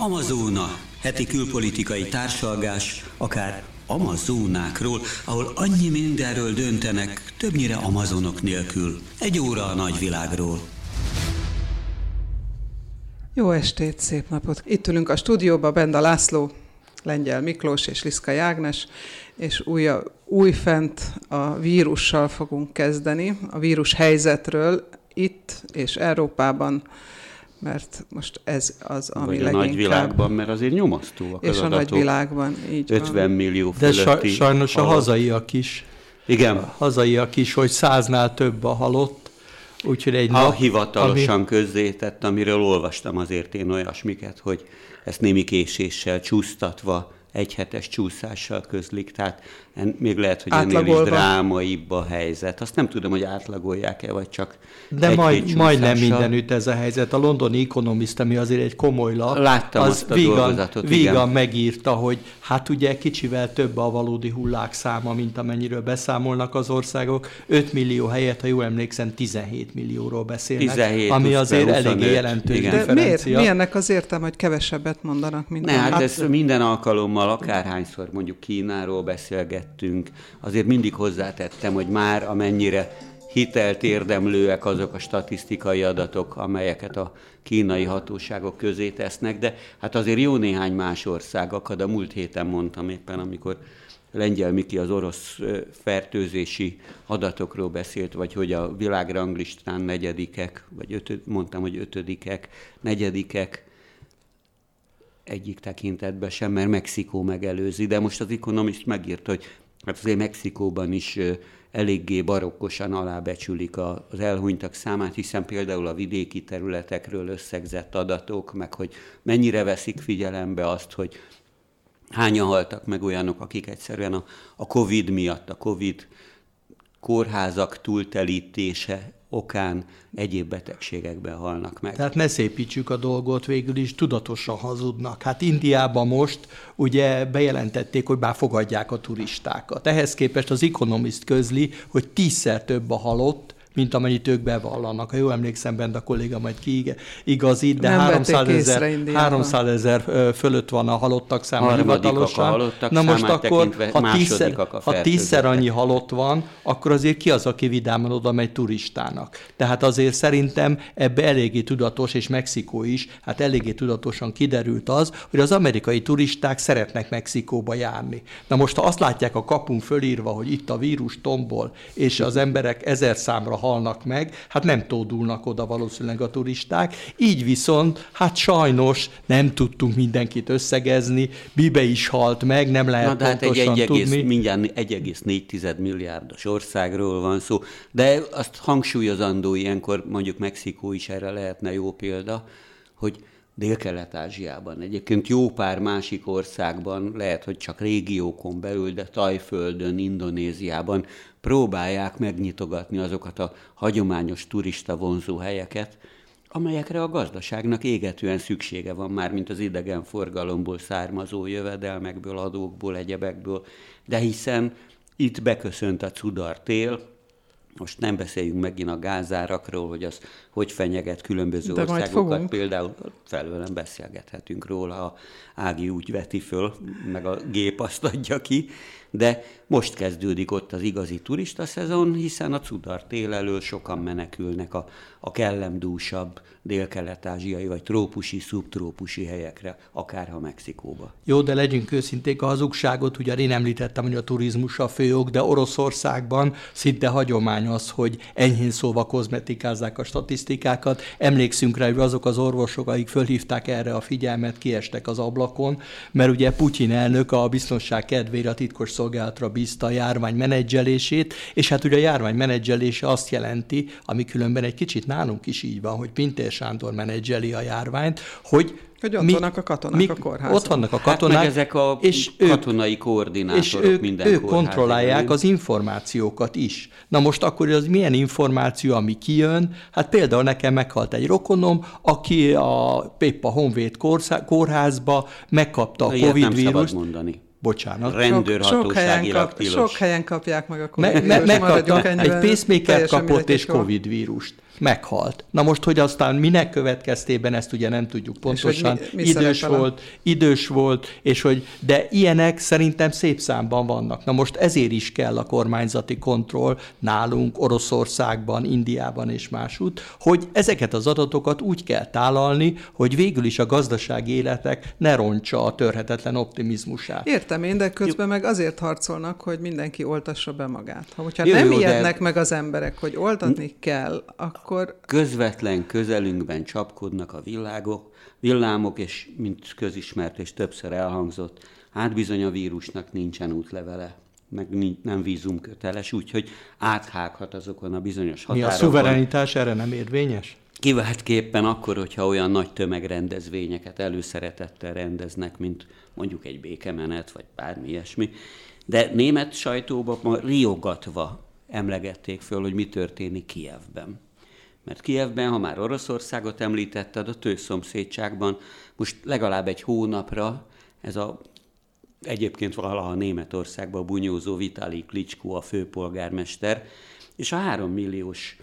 Amazóna, heti külpolitikai társalgás, akár Amazónákról, ahol annyi mindenről döntenek, többnyire amazonok nélkül. Egy óra a nagyvilágról. Jó estét, szép napot! Itt ülünk a stúdióban, Benda László, Lengyel Miklós és Liszka Jágnes, és új, újfent a vírussal fogunk kezdeni, a vírus helyzetről itt és Európában mert most ez az, ami Vagy leginkább... a nagyvilágban, mert azért nyomasztóak És az a adatok. nagyvilágban, így 50 van. millió De sajnos a halott. hazaiak is. Igen, A hazaiak is, hogy száznál több a halott. Úgyhogy egy a nap, hivatalosan ami, közzétett, amiről olvastam azért én olyasmiket, hogy ezt némi késéssel csúsztatva, egyhetes csúszással közlik, tehát en, még lehet, hogy ennél is Átlagolva. drámaibb a helyzet. Azt nem tudom, hogy átlagolják-e, vagy csak de majd, majdnem mindenütt ez a helyzet. A londoni Economist, ami azért egy komoly lap, Láttam az azt a vígan, megírta, hogy hát ugye kicsivel több a valódi hullák száma, mint amennyiről beszámolnak az országok. 5 millió helyett, ha jól emlékszem, 17 millióról beszélnek, 17 ami azért be eléggé 25, jelentős igen. De miért? Mi ennek az értelme, hogy kevesebbet mondanak, mint Ne, hát amit- ez minden alkalommal, akárhányszor mondjuk Kínáról beszélgettünk, azért mindig hozzátettem, hogy már amennyire hitelt érdemlőek azok a statisztikai adatok, amelyeket a kínai hatóságok közé tesznek, de hát azért jó néhány más ország akad. A múlt héten mondtam éppen, amikor Lengyel Miki az orosz fertőzési adatokról beszélt, vagy hogy a világranglistán negyedikek, vagy ötöd, mondtam, hogy ötödikek, negyedikek, egyik tekintetben sem, mert Mexikó megelőzi, de most az Economist megírta, hogy hát azért Mexikóban is eléggé barokkosan alábecsülik az elhunytak számát, hiszen például a vidéki területekről összegzett adatok, meg hogy mennyire veszik figyelembe azt, hogy hányan haltak meg olyanok, akik egyszerűen a, a Covid miatt, a Covid kórházak túltelítése okán egyéb betegségekben halnak meg. Tehát ne szépítsük a dolgot, végül is tudatosan hazudnak. Hát Indiában most ugye bejelentették, hogy már fogadják a turistákat. Ehhez képest az Economist közli, hogy tízszer több a halott, mint amennyit ők bevallanak. Ha jól emlékszem, bent a kolléga majd kiigazít, de Nem vették 300 észre ezer, Indiában. 300 ezer fölött van a halottak száma Harmadikak a hivatalosan. halottak Na most akkor, ha tízszer, ha tízszer annyi halott van, akkor azért ki az, aki vidáman oda megy turistának. Tehát azért szerintem ebbe eléggé tudatos, és Mexikó is, hát eléggé tudatosan kiderült az, hogy az amerikai turisták szeretnek Mexikóba járni. Na most, ha azt látják a kapun fölírva, hogy itt a vírus tombol, és az emberek ezer számra halnak meg, hát nem tódulnak oda valószínűleg a turisták. Így viszont, hát sajnos nem tudtunk mindenkit összegezni, Bibe is halt meg, nem lehet Na, de hát egy 1, tudni. mindjárt 1,4 milliárdos országról van szó, de azt hangsúlyozandó ilyenkor, mondjuk Mexikó is erre lehetne jó példa, hogy Dél-Kelet-Ázsiában, egyébként jó pár másik országban, lehet, hogy csak régiókon belül, de Tajföldön, Indonéziában próbálják megnyitogatni azokat a hagyományos turista vonzó helyeket, amelyekre a gazdaságnak égetően szüksége van már, mint az idegenforgalomból származó jövedelmekből, adókból, egyebekből, de hiszen itt beköszönt a cudar tél, most nem beszéljünk megint a gázárakról, hogy az hogy fenyeget különböző De országokat. Például felőlem beszélgethetünk róla, ha Ági úgy veti föl, meg a gép azt adja ki, de most kezdődik ott az igazi turista szezon, hiszen a cudar tél elől sokan menekülnek a, a kellemdúsabb dél-kelet-ázsiai vagy trópusi, szubtrópusi helyekre, akárha Mexikóba. Jó, de legyünk őszinték, a hazugságot, ugye én említettem, hogy a turizmus a fő ok, de Oroszországban szinte hagyomány az, hogy enyhén szóval kozmetikázzák a statisztikákat. Emlékszünk rá, hogy azok az orvosok, akik fölhívták erre a figyelmet, kiestek az ablakon, mert ugye Putyin elnök a biztonság kedvére a titkos szolgálatra bízta a járvány menedzselését, és hát ugye a járvány menedzselése azt jelenti, ami különben egy kicsit nálunk is így van, hogy Pintér Sándor menedzseli a járványt, hogy Hogy ott vannak a katonák a kórházban. Ott vannak a Hát katonák. meg ezek a és ők, katonai koordinátorok és ők, minden ők kontrollálják az információkat is. Na most akkor az milyen információ, ami kijön? Hát például nekem meghalt egy rokonom, aki a, épp a Honvéd kórházba megkapta a Ilyet Covid nem szabad mondani. Bocsánat. Rendőrhatóságilag sok, sok helyen kapják meg a Covid me, me, Megkapta, egy pacemaker kapott és Covid vírust meghalt. Na most, hogy aztán minek következtében, ezt ugye nem tudjuk pontosan. Mi, mi idős volt, idős volt, és hogy, de ilyenek szerintem szép számban vannak. Na most ezért is kell a kormányzati kontroll nálunk, Oroszországban, Indiában és másút, hogy ezeket az adatokat úgy kell tálalni, hogy végül is a gazdasági életek ne roncsa a törhetetlen optimizmusát. Értem én, de közben meg azért harcolnak, hogy mindenki oltassa be magát. Ha hogyha jó, nem jó, ijednek de... meg az emberek, hogy oltatni kell, akkor akkor... Közvetlen közelünkben csapkodnak a világok, villámok, és mint közismert és többször elhangzott, hát bizony a vírusnak nincsen útlevele, meg nem vízumköteles, úgyhogy áthághat azokon a bizonyos határokon. Mi a szuverenitás erre nem érvényes? Kiváltképpen akkor, hogyha olyan nagy tömegrendezvényeket előszeretettel rendeznek, mint mondjuk egy békemenet, vagy bármi ilyesmi. De német sajtóban ma riogatva emlegették föl, hogy mi történik Kievben. Mert Kievben, ha már Oroszországot említetted, a tőszomszédságban most legalább egy hónapra ez a egyébként valaha Németországban bunyózó Vitali Klicskó a főpolgármester, és a három milliós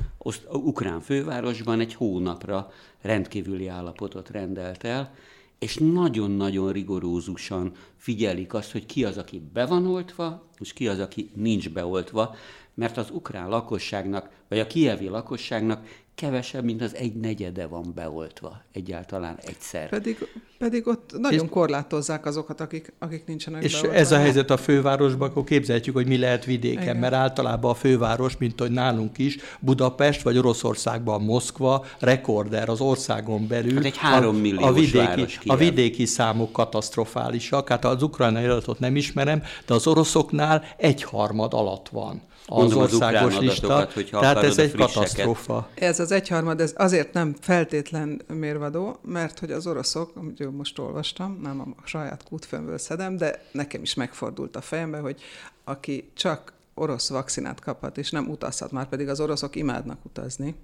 ukrán fővárosban egy hónapra rendkívüli állapotot rendelt el, és nagyon-nagyon rigorózusan figyelik azt, hogy ki az, aki be van oltva, és ki az, aki nincs beoltva, mert az ukrán lakosságnak, vagy a kievi lakosságnak kevesebb, mint az egy negyede van beoltva egyáltalán egyszer. Pedig, pedig ott nagyon és, korlátozzák azokat, akik, akik nincsenek És beoltva. ez a helyzet a fővárosban, akkor képzeljük, hogy mi lehet vidéken, Igen. mert általában a főváros, mint hogy nálunk is, Budapest vagy Oroszországban Moszkva rekorder az országon belül. Hát egy három a, a, vidéki, a vidéki számok katasztrofálisak, hát az ukrajnai adatot nem ismerem, de az oroszoknál egyharmad alatt van az országos az lista, tehát ez egy katasztrófa. Ez az egyharmad, ez azért nem feltétlen mérvadó, mert hogy az oroszok, amit most olvastam, nem a saját kútfőmből szedem, de nekem is megfordult a fejembe, hogy aki csak orosz vakcinát kaphat, és nem utazhat, már pedig az oroszok imádnak utazni,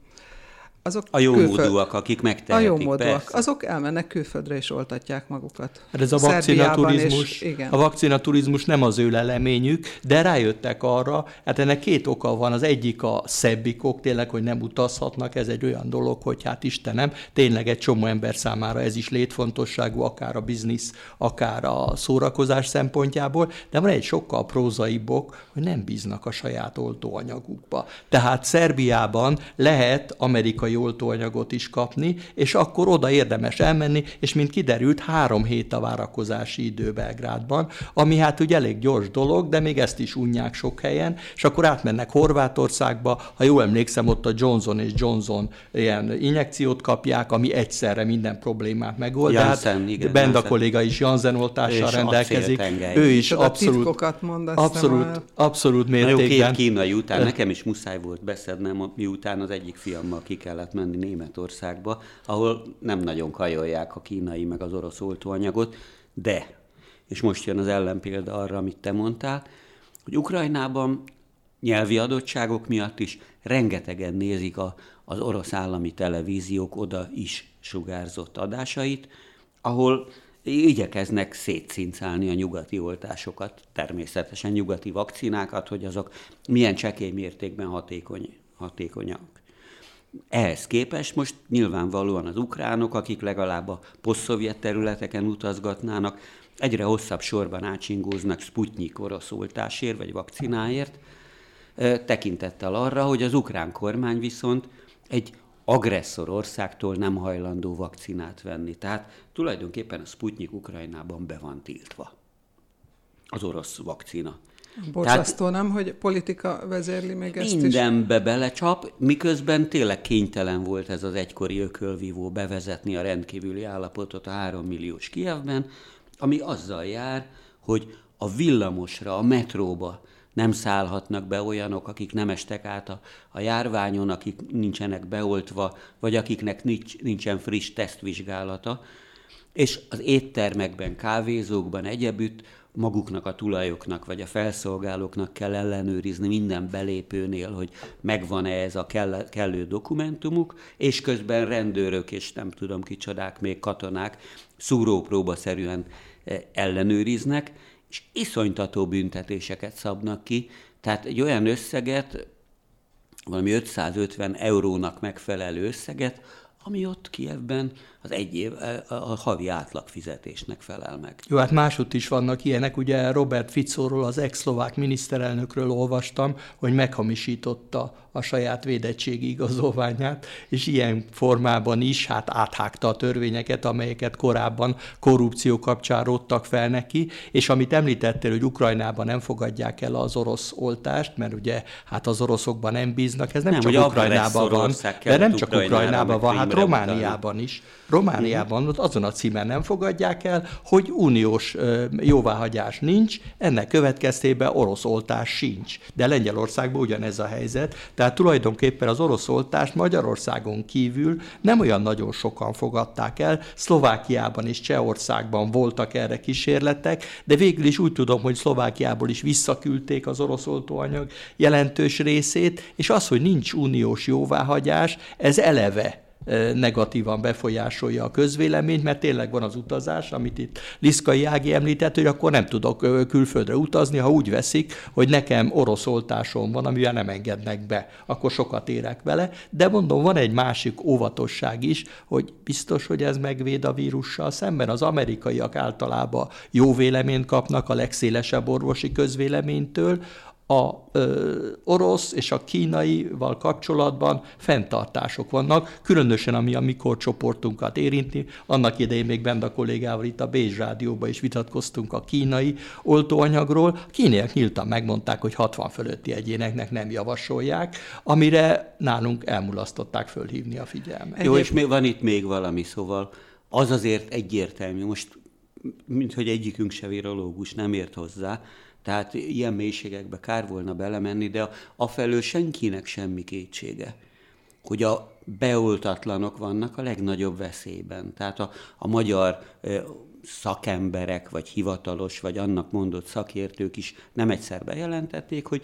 azok a jó külföld... módúak, akik megtehetik, A jó módúak, azok elmennek külföldre és oltatják magukat. Hát ez a vakcinaturizmus, a vakcinaturizmus nem az ő leleményük, de rájöttek arra, hát ennek két oka van. Az egyik a szebbikok, tényleg, hogy nem utazhatnak, ez egy olyan dolog, hogy hát Istenem, tényleg egy csomó ember számára ez is létfontosságú, akár a biznisz, akár a szórakozás szempontjából, de van egy sokkal prózaibbok, hogy nem bíznak a saját oltóanyagukba. Tehát Szerbiában lehet amerikai amerikai oltóanyagot is kapni, és akkor oda érdemes elmenni, és mint kiderült, három hét a várakozási idő Belgrádban, ami hát ugye elég gyors dolog, de még ezt is unják sok helyen, és akkor átmennek Horvátországba, ha jól emlékszem, ott a Johnson és Johnson ilyen injekciót kapják, ami egyszerre minden problémát megold. Janssen, hát igen, Benda Janssen. kolléga is Janssen oltással rendelkezik. Ő is abszolút, abszolút, abszolút mértékben. Na jó, két kínai után, nekem is muszáj volt beszednem, miután az egyik fiammal ki kellett kellett menni Németországba, ahol nem nagyon kajolják a kínai meg az orosz oltóanyagot, de, és most jön az ellenpélda arra, amit te mondtál, hogy Ukrajnában nyelvi adottságok miatt is rengetegen nézik a, az orosz állami televíziók oda is sugárzott adásait, ahol igyekeznek szétszincálni a nyugati oltásokat, természetesen nyugati vakcinákat, hogy azok milyen csekély mértékben hatékony, hatékonyak. Ehhez képest most nyilvánvalóan az ukránok, akik legalább a posztszovjet területeken utazgatnának, egyre hosszabb sorban átsingóznak Sputnik orosz oltásért vagy vakcináért, tekintettel arra, hogy az ukrán kormány viszont egy agresszor országtól nem hajlandó vakcinát venni. Tehát tulajdonképpen a Sputnik Ukrajnában be van tiltva. Az orosz vakcina. Borzasztó, Tehát, nem, hogy politika vezérli még ezt? Mindenbe belecsap, miközben tényleg kénytelen volt ez az egykori ökölvívó bevezetni a rendkívüli állapotot a három milliós Kievben, ami azzal jár, hogy a villamosra, a metróba nem szállhatnak be olyanok, akik nem estek át a, a járványon, akik nincsenek beoltva, vagy akiknek nincs, nincsen friss tesztvizsgálata. És az éttermekben, kávézókban, egyebütt maguknak a tulajoknak vagy a felszolgálóknak kell ellenőrizni minden belépőnél, hogy megvan-e ez a kell, kellő dokumentumuk, és közben rendőrök és nem tudom kicsodák, még katonák szúrópróba szerűen eh, ellenőriznek, és iszonytató büntetéseket szabnak ki, tehát egy olyan összeget, valami 550 eurónak megfelelő összeget, ami ott Kievben az egy év, a havi átlagfizetésnek felel meg. Jó, hát másút is vannak ilyenek. Ugye Robert Ficóról, az ex-szlovák miniszterelnökről olvastam, hogy meghamisította a saját védettségi igazolványát, és ilyen formában is hát áthágta a törvényeket, amelyeket korábban korrupció kapcsán róttak fel neki, és amit említettél, hogy Ukrajnában nem fogadják el az orosz oltást, mert ugye hát az oroszokban nem bíznak, ez nem, nem csak Ukrajnában van, de nem csak Ukrajnában van, hát Romániában is. Romániában ott azon a címen nem fogadják el, hogy uniós jóváhagyás nincs, ennek következtében orosz oltás sincs. De Lengyelországban ugyanez a helyzet, tehát tulajdonképpen az orosz oltást Magyarországon kívül nem olyan nagyon sokan fogadták el, Szlovákiában és Csehországban voltak erre kísérletek, de végül is úgy tudom, hogy Szlovákiából is visszaküldték az orosz oltóanyag jelentős részét, és az, hogy nincs uniós jóváhagyás, ez eleve negatívan befolyásolja a közvéleményt, mert tényleg van az utazás, amit itt Liszkai Ági említett, hogy akkor nem tudok külföldre utazni, ha úgy veszik, hogy nekem orosz oltásom van, amivel nem engednek be, akkor sokat érek vele. De mondom, van egy másik óvatosság is, hogy biztos, hogy ez megvéd a vírussal szemben. Az amerikaiak általában jó véleményt kapnak a legszélesebb orvosi közvéleménytől, a ö, orosz és a kínaival kapcsolatban fenntartások vannak, különösen ami a mikor csoportunkat érinti. Annak idején még bent a kollégával itt a Bézs Rádióban is vitatkoztunk a kínai oltóanyagról. A kínaiak nyíltan megmondták, hogy 60 fölötti egyéneknek nem javasolják, amire nálunk elmulasztották fölhívni a figyelmet. Jó, és még van itt még valami, szóval az azért egyértelmű, most mint hogy egyikünk se virológus nem ért hozzá, tehát ilyen mélységekbe kár volna belemenni, de afelől senkinek semmi kétsége, hogy a beoltatlanok vannak a legnagyobb veszélyben. Tehát a, a magyar szakemberek, vagy hivatalos, vagy annak mondott szakértők is nem egyszer bejelentették, hogy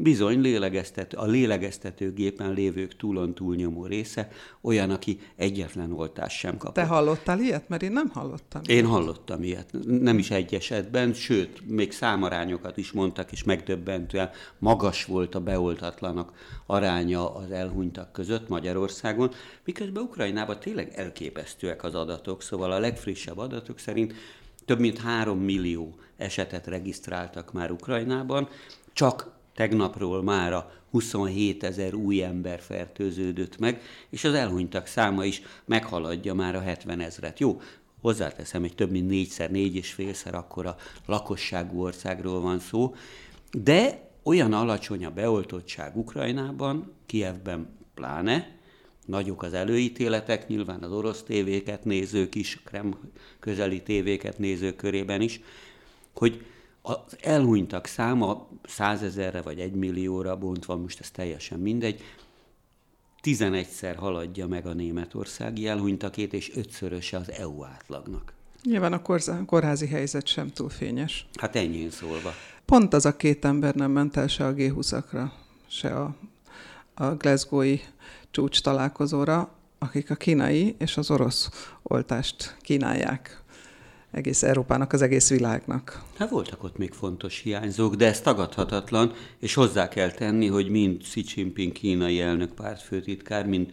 Bizony, lélegeztető, a lélegeztetőgépen lévők túlon túlnyomó része olyan, aki egyetlen oltást sem kapott. Te hallottál ilyet? Mert én nem hallottam. Én ilyet. hallottam ilyet. Nem is egy esetben, sőt, még számarányokat is mondtak, és megdöbbentően magas volt a beoltatlanak aránya az elhunytak között Magyarországon, miközben Ukrajnában tényleg elképesztőek az adatok, szóval a legfrissebb adatok szerint több mint három millió esetet regisztráltak már Ukrajnában, csak Tegnapról mára 27 ezer új ember fertőződött meg, és az elhunytak száma is meghaladja már a 70 ezret. Jó, hozzáteszem, hogy több mint négyszer, négy és félszer akkora lakosságú országról van szó, de olyan alacsony a beoltottság Ukrajnában, Kievben pláne, nagyok az előítéletek, nyilván az orosz tévéket nézők is, Krem közeli tévéket nézők körében is, hogy az elhunytak száma százezerre vagy egy millióra bontva, most ez teljesen mindegy, 11-szer haladja meg a németországi elhunytakét, és ötszöröse az EU átlagnak. Nyilván a kórházi helyzet sem túl fényes. Hát ennyi szólva. Pont az a két ember nem ment el se a G20-akra, se a, a Glasgow-i csúcs találkozóra, akik a kínai és az orosz oltást kínálják egész Európának, az egész világnak. Hát voltak ott még fontos hiányzók, de ez tagadhatatlan, és hozzá kell tenni, hogy mind Xi Jinping kínai elnök pártfőtitkár, mind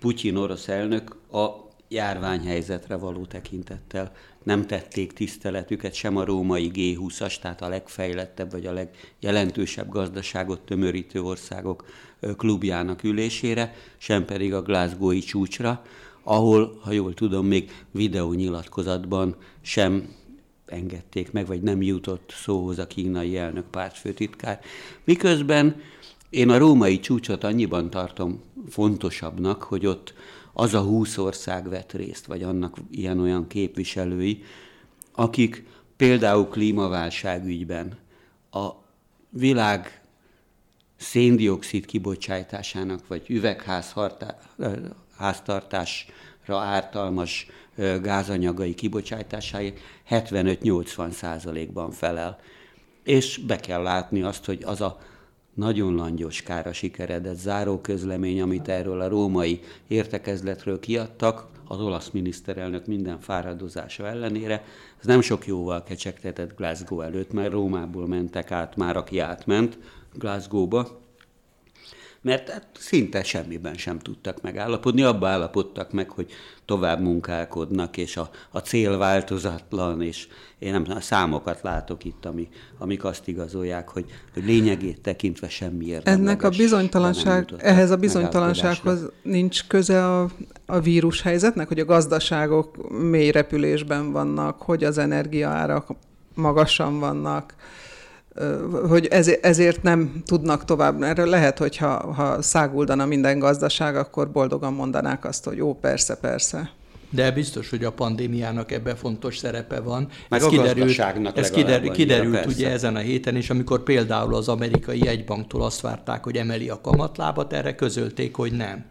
Putyin orosz elnök a járványhelyzetre való tekintettel nem tették tiszteletüket sem a római G20-as, tehát a legfejlettebb vagy a legjelentősebb gazdaságot tömörítő országok klubjának ülésére, sem pedig a Glasgow-i csúcsra, ahol, ha jól tudom, még videónyilatkozatban sem engedték meg, vagy nem jutott szóhoz a kínai elnök pártfőtitkár. Miközben én a római csúcsot annyiban tartom fontosabbnak, hogy ott az a húsz ország vett részt, vagy annak ilyen-olyan képviselői, akik például klímaválság ügyben a világ széndiokszid kibocsátásának, vagy üvegháztartásra ártalmas gázanyagai kibocsátásáért 75-80 százalékban felel. És be kell látni azt, hogy az a nagyon langyos kára sikeredett záróközlemény, amit erről a római értekezletről kiadtak, az olasz miniszterelnök minden fáradozása ellenére. Ez nem sok jóval kecsegtetett Glasgow előtt, mert Rómából mentek át már, aki átment Glasgow-ba, mert hát szinte semmiben sem tudtak megállapodni. Abba állapodtak meg, hogy tovább munkálkodnak, és a, a cél változatlan, és én nem a számokat látok itt, ami, amik azt igazolják, hogy, hogy lényegét tekintve semmi Ennek a bizonytalanság, ehhez a bizonytalansághoz nincs köze a, a vírus helyzetnek, hogy a gazdaságok mély repülésben vannak, hogy az energiaárak magasan vannak, hogy ezért nem tudnak tovább. Erről lehet, hogy ha, ha száguldana minden gazdaság, akkor boldogan mondanák azt, hogy jó, persze, persze. De biztos, hogy a pandémiának ebben fontos szerepe van. Meg ez a kiderült, ez kiderült, kiderült ugye ezen a héten, és amikor például az amerikai egybanktól azt várták, hogy emeli a kamatlábat, erre közölték, hogy nem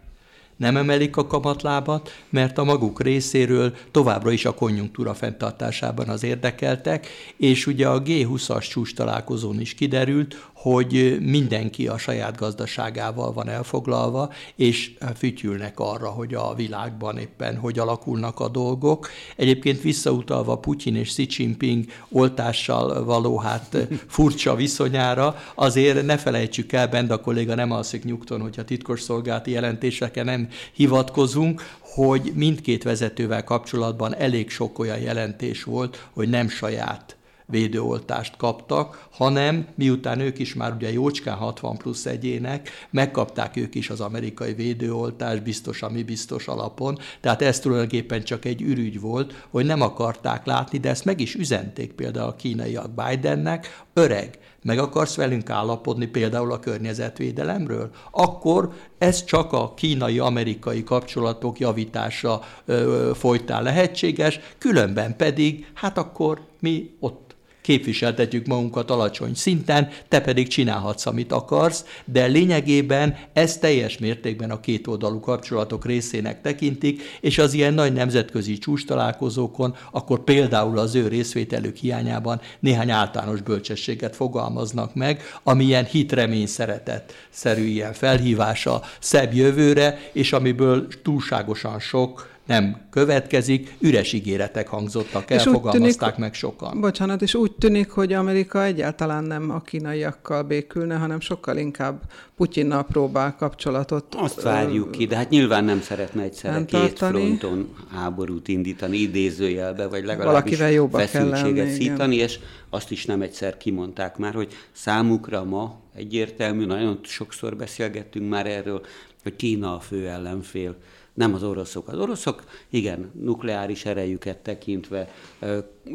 nem emelik a kamatlábat, mert a maguk részéről továbbra is a konjunktúra fenntartásában az érdekeltek, és ugye a G20-as csúcs találkozón is kiderült, hogy mindenki a saját gazdaságával van elfoglalva, és fütyülnek arra, hogy a világban éppen hogy alakulnak a dolgok. Egyébként visszautalva Putyin és Xi Jinping oltással való hát furcsa viszonyára, azért ne felejtsük el, Benda kolléga nem alszik nyugton, hogyha titkos szolgálati jelentésekre nem hivatkozunk, hogy mindkét vezetővel kapcsolatban elég sok olyan jelentés volt, hogy nem saját védőoltást kaptak, hanem miután ők is már ugye jócskán 60 plusz egyének, megkapták ők is az amerikai védőoltást biztos, ami biztos alapon. Tehát ez tulajdonképpen csak egy ürügy volt, hogy nem akarták látni, de ezt meg is üzenték például a kínaiak Bidennek, öreg, meg akarsz velünk állapodni például a környezetvédelemről, akkor ez csak a kínai-amerikai kapcsolatok javítása ö, folytán lehetséges, különben pedig, hát akkor mi ott képviseltetjük magunkat alacsony szinten, te pedig csinálhatsz, amit akarsz, de lényegében ez teljes mértékben a kétoldalú kapcsolatok részének tekintik, és az ilyen nagy nemzetközi csúcs találkozókon, akkor például az ő részvételük hiányában néhány általános bölcsességet fogalmaznak meg, ami ilyen hitremény szeretet szerű ilyen felhívása szebb jövőre, és amiből túlságosan sok nem következik, üres ígéretek hangzottak el, fogalmazták tűnik, meg sokan. Bocsánat, és úgy tűnik, hogy Amerika egyáltalán nem a kínaiakkal békülne, hanem sokkal inkább Putyinnal próbál kapcsolatot. Azt várjuk ki, de hát nyilván nem szeretne egyszerre két fronton háborút indítani, idézőjelbe, vagy legalábbis feszültséget szítani, és azt is nem egyszer kimondták már, hogy számukra ma egyértelmű, nagyon sokszor beszélgettünk már erről, hogy Kína a fő ellenfél nem az oroszok. Az oroszok, igen, nukleáris erejüket tekintve,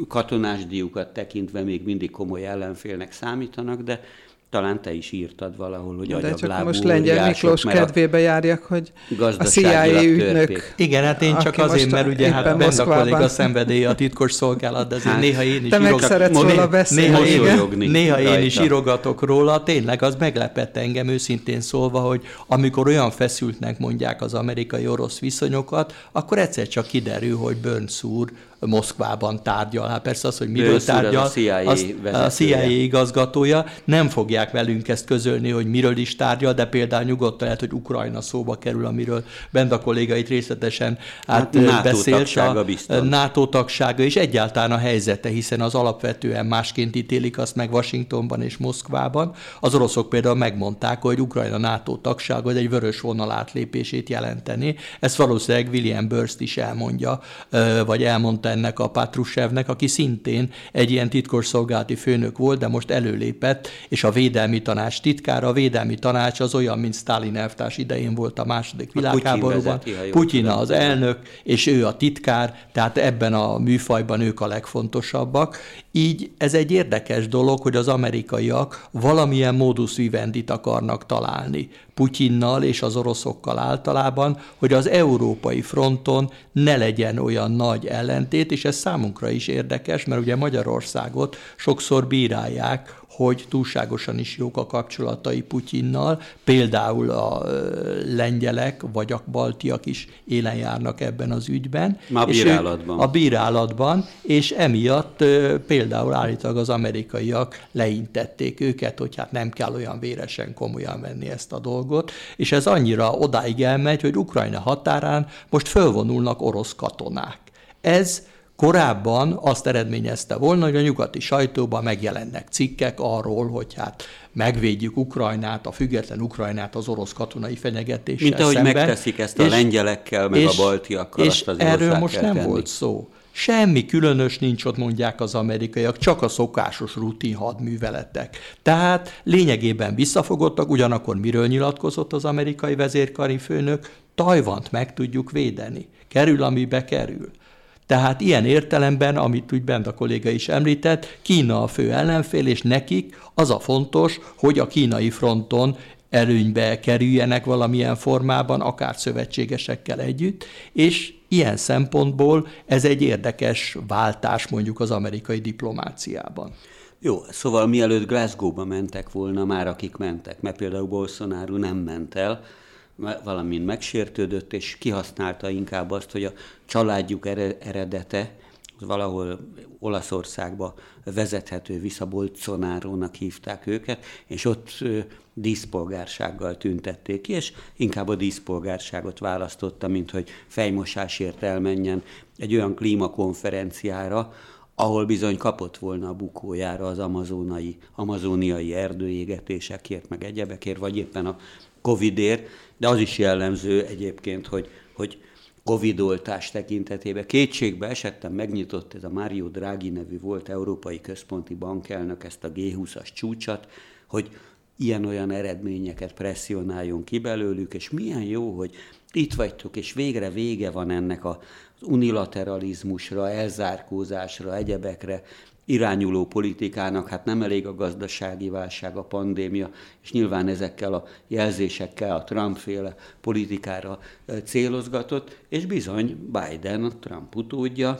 katonás diukat tekintve még mindig komoly ellenfélnek számítanak, de talán te is írtad valahol, hogy De csak most Lengyel Miklós kedvébe járjak, hogy a CIA ügynök. Igen, hát én csak azért, mert ugye hát Benda kolléga szenvedélye a titkos szolgálat, de azért hát, néha én is te írok, meg róla beszélni. Néha, én, néha én is írogatok róla, tényleg az meglepett engem őszintén szólva, hogy amikor olyan feszültnek mondják az amerikai-orosz viszonyokat, akkor egyszer csak kiderül, hogy Burns úr Moszkvában tárgyal. Hát persze az, hogy miről tárgyal, az a CIA, az, a CIA igazgatója, nem fogják velünk ezt közölni, hogy miről is tárgyal, de például nyugodtan lehet, hogy Ukrajna szóba kerül, amiről Benda kollégait részletesen át NATO beszélt. Tagsága biztos. NATO tagsága és egyáltalán a helyzete, hiszen az alapvetően másként ítélik azt meg Washingtonban és Moszkvában. Az oroszok például megmondták, hogy Ukrajna NATO tagsága egy vörös vonal átlépését jelenteni. Ezt valószínűleg William Burst is elmondja, vagy elmondta ennek a Patrushevnek, aki szintén egy ilyen titkosszolgálati főnök volt, de most előlépett, és a védelmi tanács titkára. A védelmi tanács az olyan, mint Stalin elvtárs idején volt a második világháborúban. Putyin, Putyin az elnök, és ő a titkár, tehát ebben a műfajban ők a legfontosabbak. Így ez egy érdekes dolog, hogy az amerikaiak valamilyen modus vivendit akarnak találni. Putyinnal és az oroszokkal általában, hogy az európai fronton ne legyen olyan nagy ellentét, és ez számunkra is érdekes, mert ugye Magyarországot sokszor bírálják, hogy túlságosan is jók a kapcsolatai Putyinnal, például a lengyelek vagy a baltiak is élen járnak ebben az ügyben. Már a bírálatban. A bírálatban, és emiatt például állítólag az amerikaiak leintették őket, hogy hát nem kell olyan véresen komolyan venni ezt a dolgot, és ez annyira odáig elmegy, hogy Ukrajna határán most fölvonulnak orosz katonák. Ez Korábban azt eredményezte volna, hogy a nyugati sajtóban megjelennek cikkek arról, hogy hát megvédjük Ukrajnát, a független Ukrajnát az orosz katonai fenyegetéssel Mint ahogy szemben. megteszik ezt a és, lengyelekkel, meg és, a baltiakkal. És azt erről most nem tenni. volt szó. Semmi különös nincs ott, mondják az amerikaiak, csak a szokásos rutin hadműveletek. Tehát lényegében visszafogottak, ugyanakkor miről nyilatkozott az amerikai vezérkari főnök? Tajvant meg tudjuk védeni. Kerül, amibe kerül. Tehát ilyen értelemben, amit úgy bent a kolléga is említett, Kína a fő ellenfél, és nekik az a fontos, hogy a kínai fronton előnybe kerüljenek valamilyen formában, akár szövetségesekkel együtt, és ilyen szempontból ez egy érdekes váltás mondjuk az amerikai diplomáciában. Jó, szóval mielőtt Glasgow-ba mentek volna már, akik mentek, mert például Bolsonaro nem ment el, valamint megsértődött, és kihasználta inkább azt, hogy a családjuk eredete, valahol Olaszországba vezethető vissza, Bolsonárónak hívták őket, és ott díszpolgársággal tüntették ki, és inkább a díszpolgárságot választotta, mint hogy fejmosásért elmenjen egy olyan klímakonferenciára, ahol bizony kapott volna a bukójára az amazonai, amazóniai erdőégetésekért, meg egyebekért, vagy éppen a Covidért, de az is jellemző egyébként, hogy, hogy Covid-oltás tekintetében kétségbe esettem, megnyitott ez a Mario Draghi nevű volt Európai Központi Bankelnök ezt a G20-as csúcsat, hogy ilyen-olyan eredményeket presszionáljon ki belőlük, és milyen jó, hogy itt vagytok, és végre vége van ennek az unilateralizmusra, elzárkózásra, egyebekre, irányuló politikának, hát nem elég a gazdasági válság, a pandémia, és nyilván ezekkel a jelzésekkel a Trump-féle politikára célozgatott, és bizony Biden, a Trump utódja,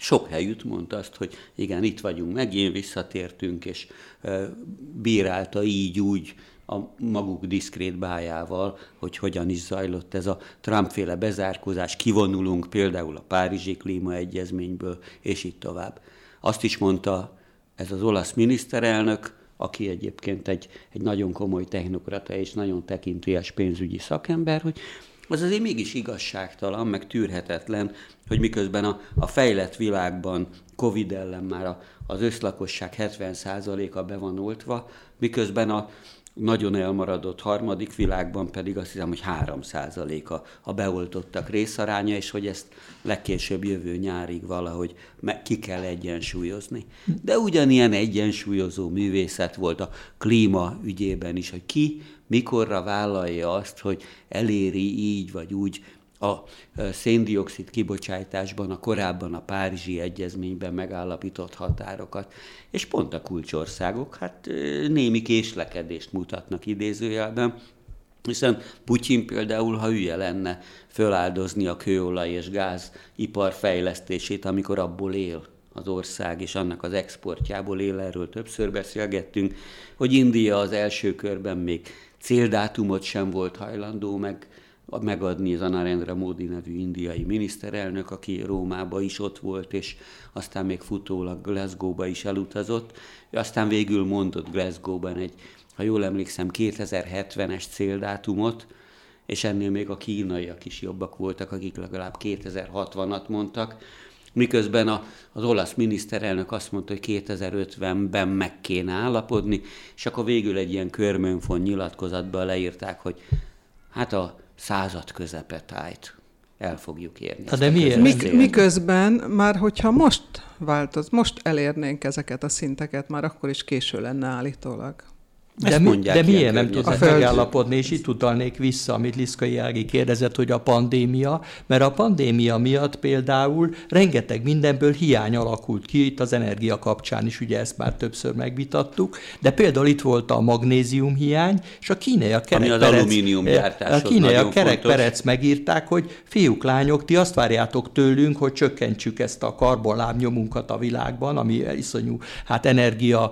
sok helyütt mondta azt, hogy igen, itt vagyunk, megint visszatértünk, és bírálta így úgy a maguk diszkrét bájával, hogy hogyan is zajlott ez a Trump-féle bezárkózás, kivonulunk például a Párizsi Klímaegyezményből, és így tovább. Azt is mondta ez az olasz miniszterelnök, aki egyébként egy, egy nagyon komoly technokrata és nagyon tekintélyes pénzügyi szakember, hogy az azért mégis igazságtalan, meg tűrhetetlen, hogy miközben a, a fejlett világban Covid ellen már a, az összlakosság 70%-a be van oltva, miközben a, nagyon elmaradott harmadik világban pedig azt hiszem, hogy 3 a, a beoltottak részaránya, és hogy ezt legkésőbb jövő nyárig valahogy ki kell egyensúlyozni. De ugyanilyen egyensúlyozó művészet volt a klíma ügyében is, hogy ki mikorra vállalja azt, hogy eléri így vagy úgy a széndiokszid kibocsátásban a korábban a Párizsi Egyezményben megállapított határokat, és pont a kulcsországok hát némi késlekedést mutatnak idézőjelben, hiszen Putyin például, ha hülye lenne föláldozni a kőolaj és gáz ipar fejlesztését, amikor abból él az ország, és annak az exportjából él, erről többször beszélgettünk, hogy India az első körben még céldátumot sem volt hajlandó meg megadni az Anarendra Modi nevű indiai miniszterelnök, aki Rómába is ott volt, és aztán még futólag Glasgow-ba is elutazott. Aztán végül mondott Glasgow-ban egy, ha jól emlékszem, 2070-es céldátumot, és ennél még a kínaiak is jobbak voltak, akik legalább 2060-at mondtak, miközben a, az olasz miniszterelnök azt mondta, hogy 2050-ben meg kéne állapodni, és akkor végül egy ilyen körmönfon nyilatkozatban leírták, hogy hát a század közepetájt el fogjuk érni. Hát de miért? Mik, miközben már, hogyha most változ, most elérnénk ezeket a szinteket, már akkor is késő lenne állítólag. De, mi, de miért nem tudnak megállapodni, és itt utalnék vissza, amit Liszkai Ági kérdezett, hogy a pandémia, mert a pandémia miatt például rengeteg mindenből hiány alakult ki, itt az energia kapcsán is, ugye ezt már többször megvitattuk, de például itt volt a magnézium hiány, és a kínaiak kerekperec, eh, a kínaiak kerekperec megírták, hogy fiúk, lányok, ti azt várjátok tőlünk, hogy csökkentsük ezt a karbonlábnyomunkat a világban, ami iszonyú hát energia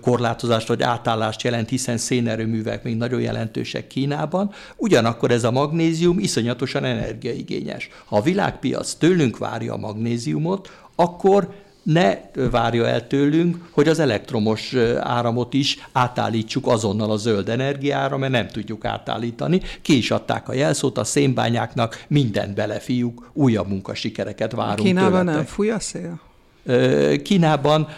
korlátozást vagy átállást jelent jelent, hiszen szénerőművek még nagyon jelentősek Kínában, ugyanakkor ez a magnézium iszonyatosan energiaigényes. Ha a világpiac tőlünk várja a magnéziumot, akkor ne várja el tőlünk, hogy az elektromos áramot is átállítsuk azonnal a zöld energiára, mert nem tudjuk átállítani. Ki is adták a jelszót, a szénbányáknak mindent belefiúk, újabb munkasikereket várunk Kínában tőletek. nem fúj a szél? Kínában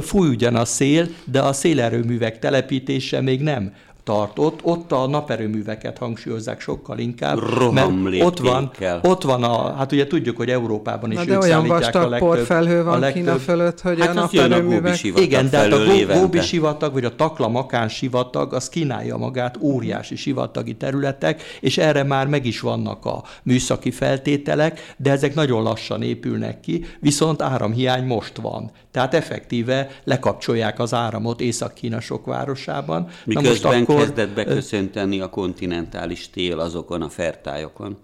fúj ugyan a szél, de a szélerőművek telepítése még nem tartott, ott a naperőműveket hangsúlyozzák sokkal inkább, mert ott van, ott van a, hát ugye tudjuk, hogy Európában is Na, de olyan vastag a legtöbb, porfelhő van a legtöbb, Kína fölött, hogy hát a naperőművek... Igen, de hát a Góbi sivatag, vagy a Takla-Makán sivatag, az kínálja magát óriási sivatagi területek, és erre már meg is vannak a műszaki feltételek, de ezek nagyon lassan épülnek ki, viszont áramhiány most van. Tehát effektíve lekapcsolják az áramot Észak-Kína sok városában. Miközben Na most akkor kezdett beköszönteni a kontinentális tél azokon a fertájokon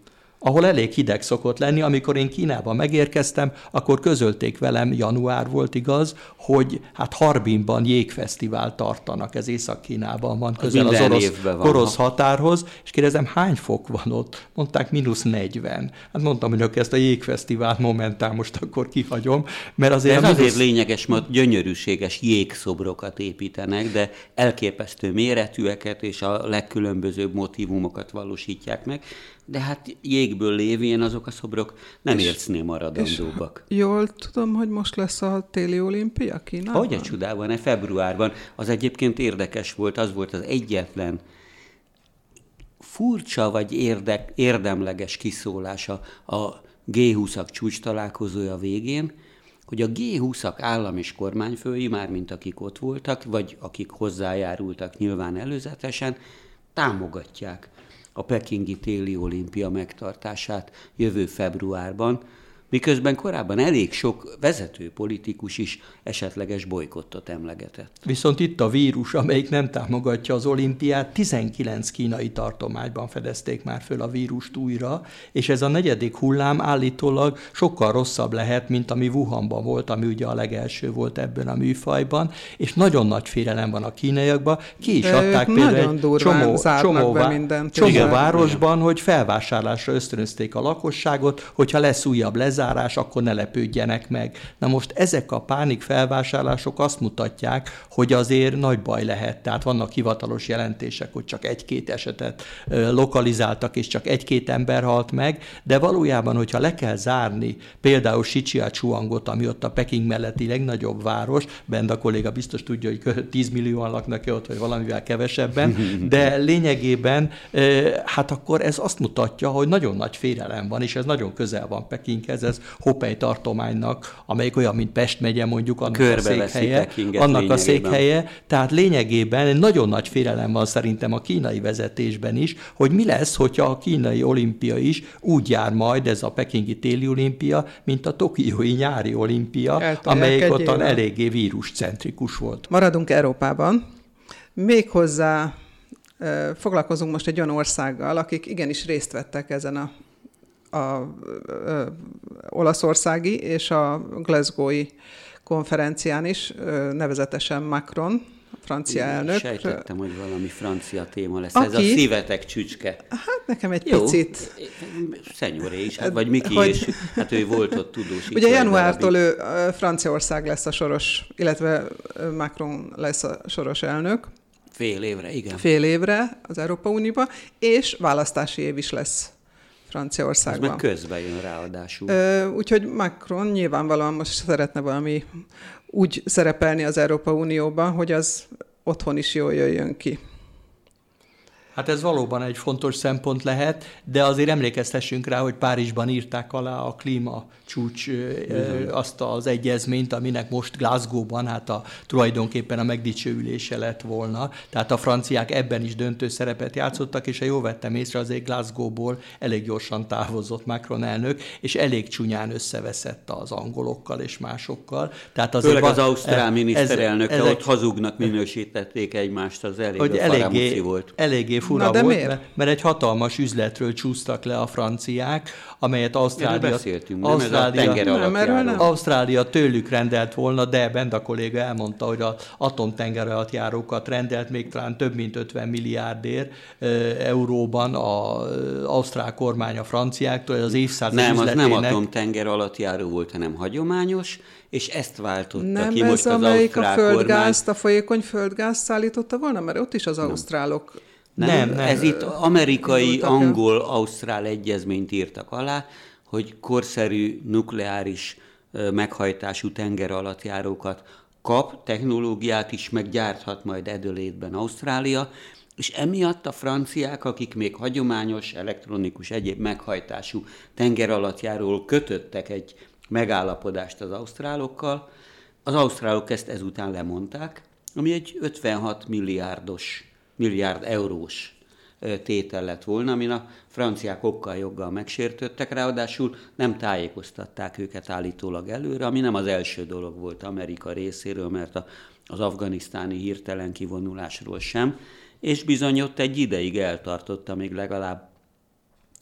ahol elég hideg szokott lenni. Amikor én Kínába megérkeztem, akkor közölték velem, január volt igaz, hogy hát Harbinban jégfesztivál tartanak, ez Észak-Kínában van, közel az, orosz, van, orosz határhoz, és kérdezem, hány fok van ott? Mondták, mínusz 40. Hát mondtam, hogy ezt a jégfesztivált momentán most akkor kihagyom, mert azért... Ez mínusz... azért lényeges, mert gyönyörűséges jégszobrokat építenek, de elképesztő méretűeket és a legkülönbözőbb motivumokat valósítják meg de hát jégből lévén azok a szobrok nem ércnél maradandóbbak. Jól tudom, hogy most lesz a téli olimpia Kínában? Hogy a csodában, e februárban. Az egyébként érdekes volt, az volt az egyetlen furcsa vagy érdek, érdemleges kiszólása a G20-ak csúcs találkozója végén, hogy a G20-ak állam és kormányfői, mármint akik ott voltak, vagy akik hozzájárultak nyilván előzetesen, támogatják a pekingi téli olimpia megtartását jövő februárban, miközben korábban elég sok vezető politikus is esetleges bolykottot emlegetett. Viszont itt a vírus, amelyik nem támogatja az olimpiát, 19 kínai tartományban fedezték már föl a vírust újra, és ez a negyedik hullám állítólag sokkal rosszabb lehet, mint ami Wuhanban volt, ami ugye a legelső volt ebben a műfajban, és nagyon nagy félelem van a kínaiakban. Ki is De adták például egy csomó, csomó, be mindent, csomó városban, hogy felvásárlásra ösztönözték a lakosságot, hogyha lesz újabb lezárás, lezárás, akkor ne lepődjenek meg. Na most ezek a pánik felvásárlások azt mutatják, hogy azért nagy baj lehet. Tehát vannak hivatalos jelentések, hogy csak egy-két esetet lokalizáltak, és csak egy-két ember halt meg, de valójában, hogyha le kell zárni például Sicsiachuangot, ami ott a Peking melletti legnagyobb város, bent a kolléga biztos tudja, hogy 10 millióan laknak ott, vagy valamivel kevesebben, de lényegében hát akkor ez azt mutatja, hogy nagyon nagy félelem van, és ez nagyon közel van Pekinghez, ez Hopei tartománynak, amelyik olyan, mint Pest megye mondjuk, annak a székhelye, annak a székhelye. Tehát lényegében egy nagyon nagy félelem van szerintem a kínai vezetésben is, hogy mi lesz, hogyha a kínai olimpia is úgy jár majd, ez a pekingi téli olimpia, mint a tokiói nyári olimpia, amelyik ottan eléggé víruscentrikus volt. Maradunk Európában. Méghozzá foglalkozunk most egy olyan országgal, akik igenis részt vettek ezen a a, a olaszországi és a Glasgowi konferencián is, nevezetesen Macron, francia Igen, elnök. Sejtettem, hogy valami francia téma lesz. Aki, Ez a szívetek csücske. Hát nekem egy Jó, picit. Szenyoré is, hát, vagy Miki hogy... is. Hát ő volt ott tudós. Ugye januártól ő Franciaország lesz a soros, illetve Macron lesz a soros elnök. Fél évre, igen. Fél évre az Európa Unióba, és választási év is lesz Franciaországban. Ez meg közben jön ráadásul. Ö, úgyhogy Macron nyilvánvalóan most szeretne valami úgy szerepelni az Európa Unióban, hogy az otthon is jól jöjjön ki. Hát ez valóban egy fontos szempont lehet, de azért emlékeztessünk rá, hogy Párizsban írták alá a klíma csúcs Bizony. azt az egyezményt, aminek most Glasgow-ban hát a, tulajdonképpen a megdicsőülése lett volna. Tehát a franciák ebben is döntő szerepet játszottak, és ha jól vettem észre, azért Glasgow-ból elég gyorsan távozott Macron elnök, és elég csúnyán összeveszett az angolokkal és másokkal. Tehát azért Főleg az ausztrál miniszterelnök, ott hazugnak minősítették egymást, az elég hogy eléggé, volt. Eléggé fura Na, volt, mert, mert egy hatalmas üzletről csúsztak le a franciák, amelyet Ausztrália, beszéltünk, Ausztrália, nem, nem, nem. Ausztrália tőlük rendelt volna, de Benda kolléga elmondta, hogy az atomtenger alatt járókat rendelt még talán több mint 50 milliárdért e, euróban az ausztrál kormány a franciáktól, az évszázad Nem, az nem atomtenger alatt járó volt, hanem hagyományos, és ezt váltotta nem ki ez most amelyik az a földgázt, kormány. a folyékony földgázt szállította volna, mert ott is az ausztrálok nem, nem, nem. ez itt amerikai, angol, ausztrál egyezményt írtak alá, hogy korszerű nukleáris meghajtású tenger alatt járókat kap, technológiát is meggyárthat majd edőlétben Ausztrália, és emiatt a franciák, akik még hagyományos, elektronikus, egyéb meghajtású tenger alatt járól kötöttek egy megállapodást az ausztrálokkal, az ausztrálok ezt ezután lemondták, ami egy 56 milliárdos milliárd eurós tétel lett volna, amin a franciák okkal joggal megsértődtek, ráadásul nem tájékoztatták őket állítólag előre, ami nem az első dolog volt Amerika részéről, mert a, az afganisztáni hirtelen kivonulásról sem, és bizony ott egy ideig eltartotta még legalább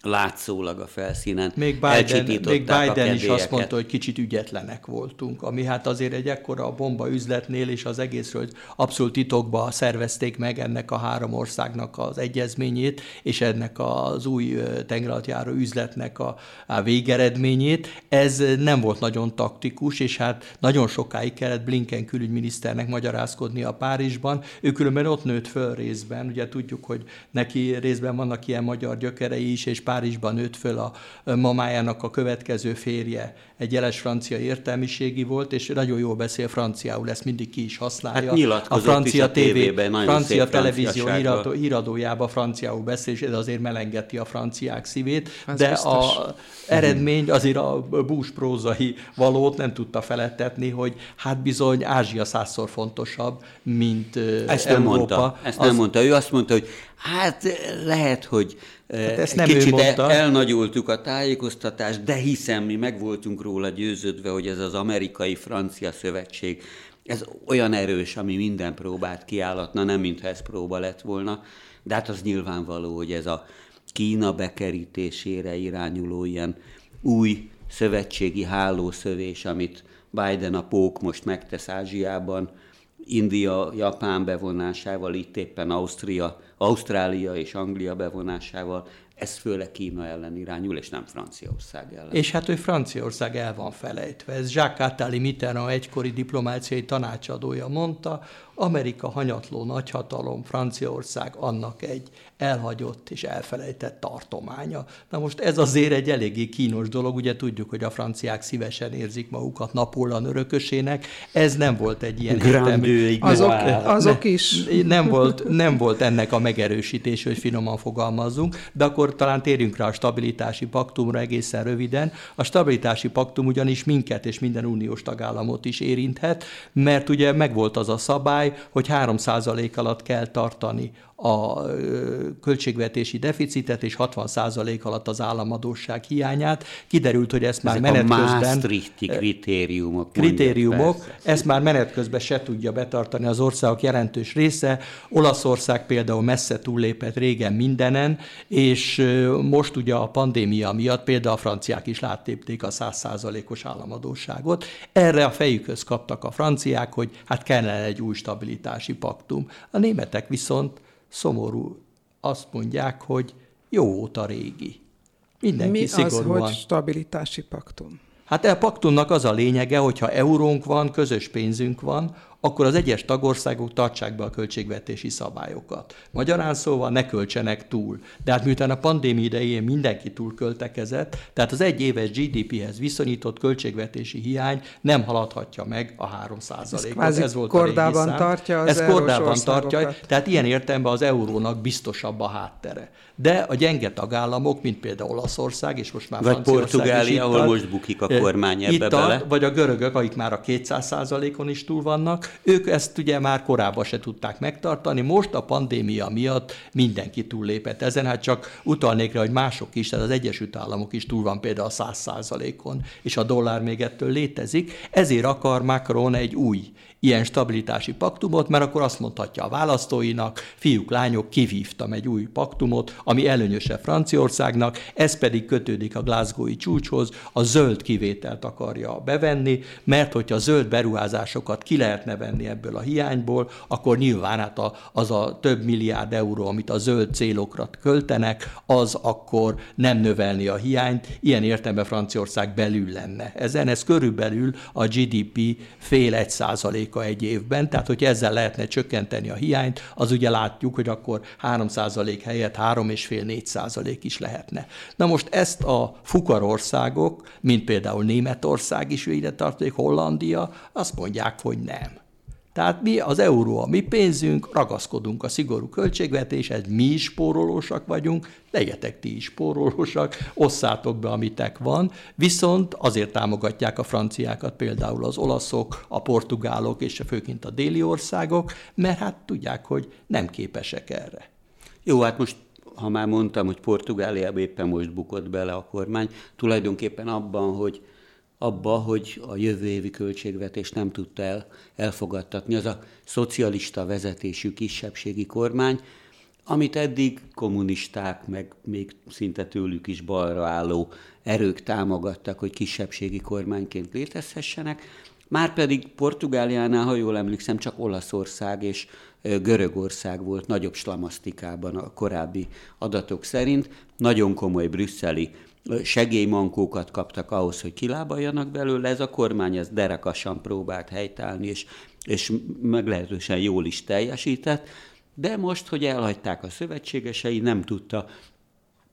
látszólag a felszínen. Még Biden, még Biden is azt mondta, hogy kicsit ügyetlenek voltunk, ami hát azért egy ekkora bomba üzletnél, és az egészről abszolút titokba szervezték meg ennek a három országnak az egyezményét, és ennek az új tengeralattjáró üzletnek a, a végeredményét. Ez nem volt nagyon taktikus, és hát nagyon sokáig kellett Blinken külügyminiszternek magyarázkodni a Párizsban. Ő különben ott nőtt föl részben, ugye tudjuk, hogy neki részben vannak ilyen magyar gyökerei is, és Párizsban nőtt föl a mamájának a következő férje, egy jeles francia értelmiségi volt, és nagyon jól beszél franciául, ezt mindig ki is használja. Hát a francia a tévében, nagyon francia televízió híradó, híradójába franciául beszél, és ez azért melengeti a franciák szívét, ez de biztos. a eredmény azért a Bush prózai valót nem tudta felettetni, hogy hát bizony Ázsia százszor fontosabb, mint ezt Európa. Nem mondta, ezt az... nem mondta. Ő azt mondta, hogy hát lehet, hogy Hát ezt nem Kicsit mondta. elnagyoltuk a tájékoztatást, de hiszem, mi meg voltunk róla győződve, hogy ez az amerikai-francia szövetség, ez olyan erős, ami minden próbát kiállatna, nem mintha ez próba lett volna, de hát az nyilvánvaló, hogy ez a Kína bekerítésére irányuló ilyen új szövetségi hálószövés, amit Biden a pók most megtesz Ázsiában, India, Japán bevonásával, itt éppen Ausztria, Ausztrália és Anglia bevonásával, ez főleg Kína ellen irányul, és nem Franciaország ellen. És hát, hogy Franciaország el van felejtve. Ez Jacques Attali Mitterrand egykori diplomáciai tanácsadója mondta, Amerika hanyatló nagyhatalom, Franciaország annak egy elhagyott és elfelejtett tartománya. Na most ez azért egy eléggé kínos dolog, ugye tudjuk, hogy a franciák szívesen érzik magukat Napóleon örökösének, ez nem volt egy ilyen értelmű. Azok, azok is. Nem volt, nem volt ennek a megerősítés, hogy finoman fogalmazzunk, de akkor talán térjünk rá a stabilitási paktumra egészen röviden. A stabilitási paktum ugyanis minket és minden uniós tagállamot is érinthet, mert ugye megvolt az a szabály, hogy 3% alatt kell tartani a költségvetési deficitet és 60% alatt az államadóság hiányát. Kiderült, hogy ezt már Ezek menet a közben... kritériumok. Kritériumok, ezt már menet közben se tudja betartani az országok jelentős része. Olaszország például messze túllépett régen mindenen, és most ugye a pandémia miatt például a franciák is láttépték a 100%-os államadóságot. Erre a fejükhöz kaptak a franciák, hogy hát kellene egy új stabilitási paktum. A németek viszont szomorú, azt mondják, hogy jó óta régi. Mindenki Mi szigorúan. az, hogy stabilitási paktum? Hát a paktumnak az a lényege, hogyha eurónk van, közös pénzünk van, akkor az egyes tagországok tartsák be a költségvetési szabályokat. Magyarán szóval ne költsenek túl. De hát miután a pandémia idején mindenki túl költekezett, tehát az egy éves GDP-hez viszonyított költségvetési hiány nem haladhatja meg a 3 ot Ez volt kordában a tartja az Ez kordában tartja, tehát ilyen értelemben az eurónak biztosabb a háttere. De a gyenge tagállamok, mint például Olaszország, és most már Vagy Portugália, ahol most bukik a kormány ebbe itt bele. vagy a görögök, akik már a 200%-on is túl vannak, ők ezt ugye már korábban se tudták megtartani, most a pandémia miatt mindenki túllépett ezen, hát csak utalnék rá, hogy mások is, tehát az Egyesült Államok is túl van például a 100%-on, és a dollár még ettől létezik, ezért akar Macron egy új ilyen stabilitási paktumot, mert akkor azt mondhatja a választóinak, fiúk, lányok, kivívtam egy új paktumot, ami előnyöse Franciaországnak, ez pedig kötődik a Glasgowi csúcshoz, a zöld kivételt akarja bevenni, mert hogyha zöld beruházásokat ki lehetne venni ebből a hiányból, akkor nyilván hát a, az a több milliárd euró, amit a zöld célokra költenek, az akkor nem növelni a hiányt, ilyen értelemben Franciaország belül lenne. Ezen ez körülbelül a GDP fél egy százalék százaléka egy évben, tehát hogy ezzel lehetne csökkenteni a hiányt, az ugye látjuk, hogy akkor 3 százalék helyett 3,5-4 százalék is lehetne. Na most ezt a fukarországok, mint például Németország is ide tartozik, Hollandia, azt mondják, hogy nem. Tehát mi az euró a mi pénzünk, ragaszkodunk a szigorú költségvetéshez, mi is spórolósak vagyunk, legyetek ti is spórolósak, osszátok be, amitek van, viszont azért támogatják a franciákat például az olaszok, a portugálok és főként a déli országok, mert hát tudják, hogy nem képesek erre. Jó, hát most ha már mondtam, hogy Portugáliában éppen most bukott bele a kormány, tulajdonképpen abban, hogy abba, hogy a jövő évi költségvetést nem tudta el, elfogadtatni. Az a szocialista vezetésű kisebbségi kormány, amit eddig kommunisták, meg még szinte tőlük is balra álló erők támogattak, hogy kisebbségi kormányként létezhessenek, Márpedig Portugáliánál, ha jól emlékszem, csak Olaszország és Görögország volt nagyobb slamasztikában a korábbi adatok szerint. Nagyon komoly brüsszeli segélymankókat kaptak ahhoz, hogy kilábaljanak belőle. Ez a kormány ez derekasan próbált helytállni, és, és meglehetősen jól is teljesített, de most, hogy elhagyták a szövetségesei, nem tudta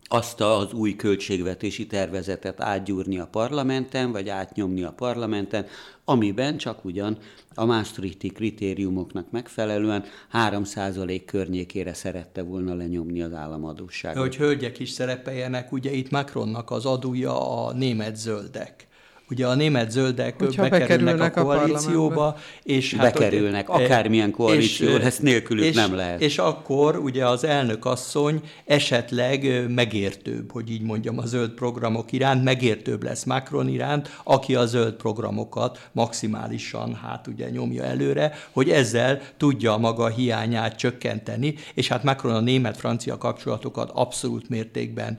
azt az új költségvetési tervezetet átgyúrni a parlamenten, vagy átnyomni a parlamenten, amiben csak ugyan a Maastrichti kritériumoknak megfelelően 3% környékére szerette volna lenyomni az államadóságot. Hogy hölgyek is szerepeljenek, ugye itt Macronnak az adója a német zöldek Ugye a német zöldek Hogyha bekerülnek, a koalícióba, a és hát bekerülnek, hogy, akármilyen koalíció, és, ezt nélkülük és, nem lehet. És akkor ugye az elnök asszony esetleg megértőbb, hogy így mondjam, a zöld programok iránt, megértőbb lesz Macron iránt, aki a zöld programokat maximálisan hát ugye nyomja előre, hogy ezzel tudja a maga hiányát csökkenteni, és hát Macron a német-francia kapcsolatokat abszolút mértékben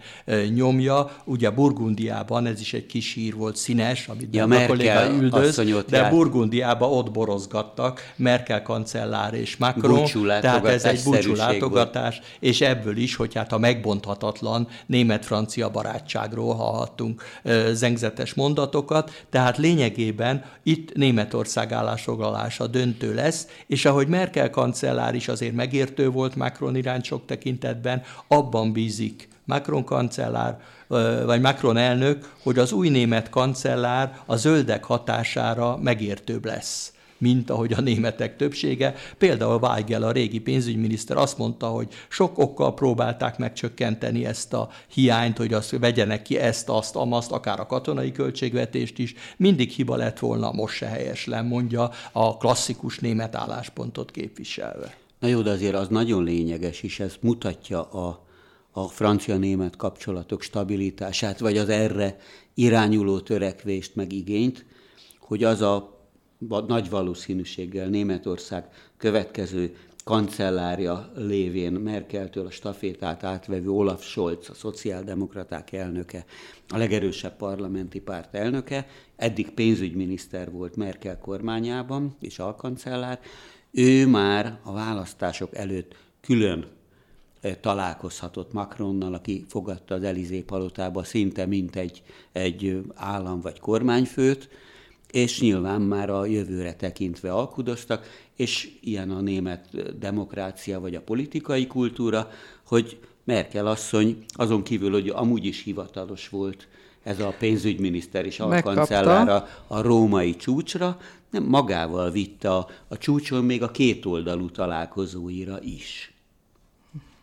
nyomja. Ugye Burgundiában ez is egy kis hír volt, színes, Fidesz, amit ja, a kolléga üldöz, de jár. Burgundiába ott borozgattak Merkel kancellár és Macron, tehát ez egy búcsú látogatás, és ebből is, hogy hát a megbonthatatlan német-francia barátságról hallhattunk zengzetes mondatokat, tehát lényegében itt Németország állásfoglalása döntő lesz, és ahogy Merkel kancellár is azért megértő volt Macron iránt sok tekintetben, abban bízik Macron kancellár, vagy Macron elnök, hogy az új német kancellár a zöldek hatására megértőbb lesz mint ahogy a németek többsége. Például Weigel, a régi pénzügyminiszter azt mondta, hogy sok okkal próbálták megcsökkenteni ezt a hiányt, hogy azt vegyenek ki ezt, azt, amazt, akár a katonai költségvetést is. Mindig hiba lett volna, most se helyes le, mondja a klasszikus német álláspontot képviselve. Na jó, de azért az nagyon lényeges, és ez mutatja a a francia-német kapcsolatok stabilitását, vagy az erre irányuló törekvést, meg igényt, hogy az a nagy valószínűséggel Németország következő kancellárja lévén Merkeltől a stafétát átvevő Olaf Scholz, a szociáldemokraták elnöke, a legerősebb parlamenti párt elnöke, eddig pénzügyminiszter volt Merkel kormányában és alkancellár, ő már a választások előtt külön találkozhatott Macronnal, aki fogadta az Elizé palotába szinte mint egy, egy állam vagy kormányfőt, és nyilván már a jövőre tekintve alkudoztak, és ilyen a német demokrácia vagy a politikai kultúra, hogy Merkel asszony azon kívül, hogy amúgy is hivatalos volt ez a pénzügyminiszter és alkancellára a római csúcsra, nem magával vitte a, a csúcson még a kétoldalú találkozóira is.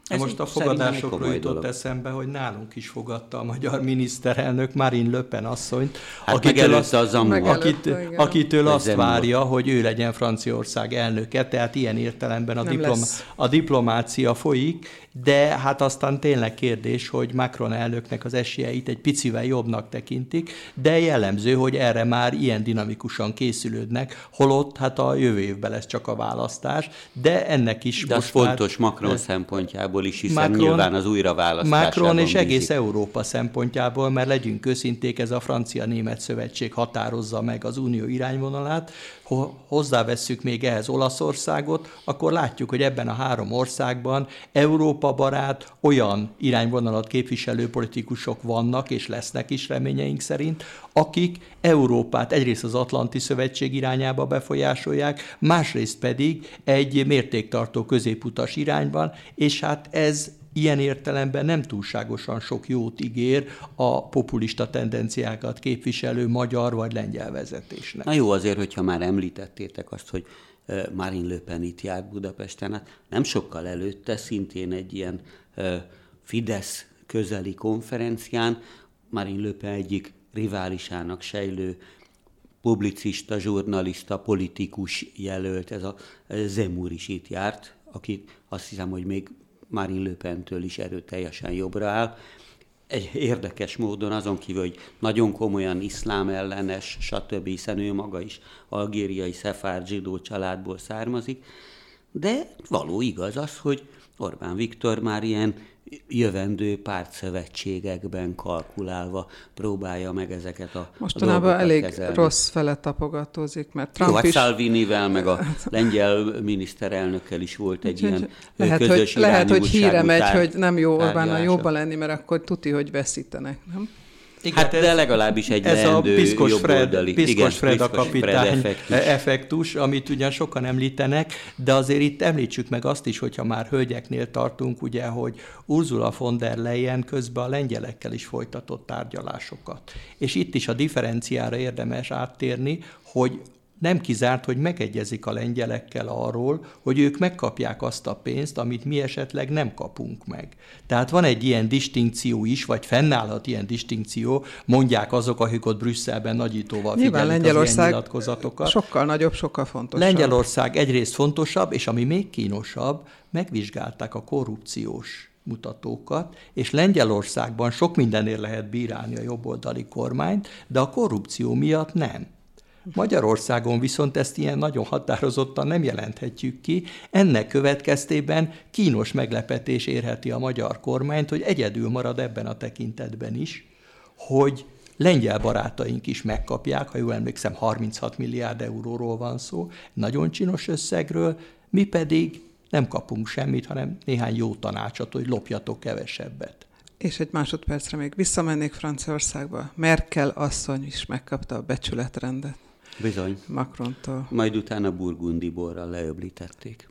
Ez most a fogadásokról jutott dolog. eszembe, hogy nálunk is fogadta a magyar miniszterelnök Marine Le Pen asszonyt, hát akitől, azt, az akit, akitől azt várja, hogy ő legyen Franciaország elnöke, tehát ilyen értelemben a, diplom, a diplomácia folyik, de hát aztán tényleg kérdés, hogy Macron elnöknek az esélyeit egy picivel jobbnak tekintik, de jellemző, hogy erre már ilyen dinamikusan készülődnek, holott hát a jövő évben lesz csak a választás, de ennek is de most az fontos már, Macron szempontjából is, hiszen Macron, nyilván az újraválasztás. Macron és bízik. egész Európa szempontjából, mert legyünk őszinték, ez a francia-német szövetség határozza meg az unió irányvonalát, ha hozzávesszük még ehhez Olaszországot, akkor látjuk, hogy ebben a három országban Európa barát olyan irányvonalat képviselő politikusok vannak, és lesznek is reményeink szerint, akik Európát egyrészt az Atlanti Szövetség irányába befolyásolják, másrészt pedig egy mértéktartó középutas irányban, és hát ez ilyen értelemben nem túlságosan sok jót ígér a populista tendenciákat képviselő magyar vagy lengyel vezetésnek. Na jó, azért, hogyha már említettétek azt, hogy Marine Le Pen itt járt Budapesten, hát nem sokkal előtte szintén egy ilyen Fidesz közeli konferencián Marine Le Pen egyik riválisának sejlő publicista, zsurnalista, politikus jelölt, ez a Zemur is itt járt, aki azt hiszem, hogy még Marine Le Pentől is erőteljesen jobbra áll. Egy érdekes módon azon kívül, hogy nagyon komolyan iszlám ellenes, stb., hiszen ő maga is algériai szefárd zsidó családból származik, de való igaz az, hogy Orbán Viktor már ilyen jövendő pártszövetségekben kalkulálva próbálja meg ezeket a Mostanában a elég kezelni. rossz fele tapogatózik, mert Trump Jó, hát is... Salvinivel, meg a lengyel miniszterelnökkel is volt egy ilyen lehet, közös hogy, Lehet, hogy híre megy, hogy nem jó Orbánnal jobban lenni, mert akkor tuti, hogy veszítenek, nem? Igen, hát, de legalábbis egy ez a Piszkos Fred, Piszkos Fred a kapitány Fred effektus. effektus, amit ugyan sokan említenek, de azért itt említsük meg azt is, hogyha már hölgyeknél tartunk, ugye, hogy Ursula von der Leyen közben a lengyelekkel is folytatott tárgyalásokat. És itt is a differenciára érdemes áttérni, hogy nem kizárt, hogy megegyezik a lengyelekkel arról, hogy ők megkapják azt a pénzt, amit mi esetleg nem kapunk meg. Tehát van egy ilyen distinkció is, vagy fennállhat ilyen distinkció, mondják azok, akik ott Brüsszelben nagyítóval Nyilván Lengyelország nyilatkozatokat. sokkal nagyobb, sokkal fontosabb. Lengyelország egyrészt fontosabb, és ami még kínosabb, megvizsgálták a korrupciós mutatókat, és Lengyelországban sok mindenért lehet bírálni a jobboldali kormányt, de a korrupció miatt nem. Magyarországon viszont ezt ilyen nagyon határozottan nem jelenthetjük ki. Ennek következtében kínos meglepetés érheti a magyar kormányt, hogy egyedül marad ebben a tekintetben is, hogy lengyel barátaink is megkapják, ha jól emlékszem, 36 milliárd euróról van szó, nagyon csinos összegről, mi pedig nem kapunk semmit, hanem néhány jó tanácsot, hogy lopjatok kevesebbet. És egy másodpercre még visszamennék Franciaországba. Merkel asszony is megkapta a becsületrendet. Bizony. Macrontól. Majd utána burgundi borral leöblítették.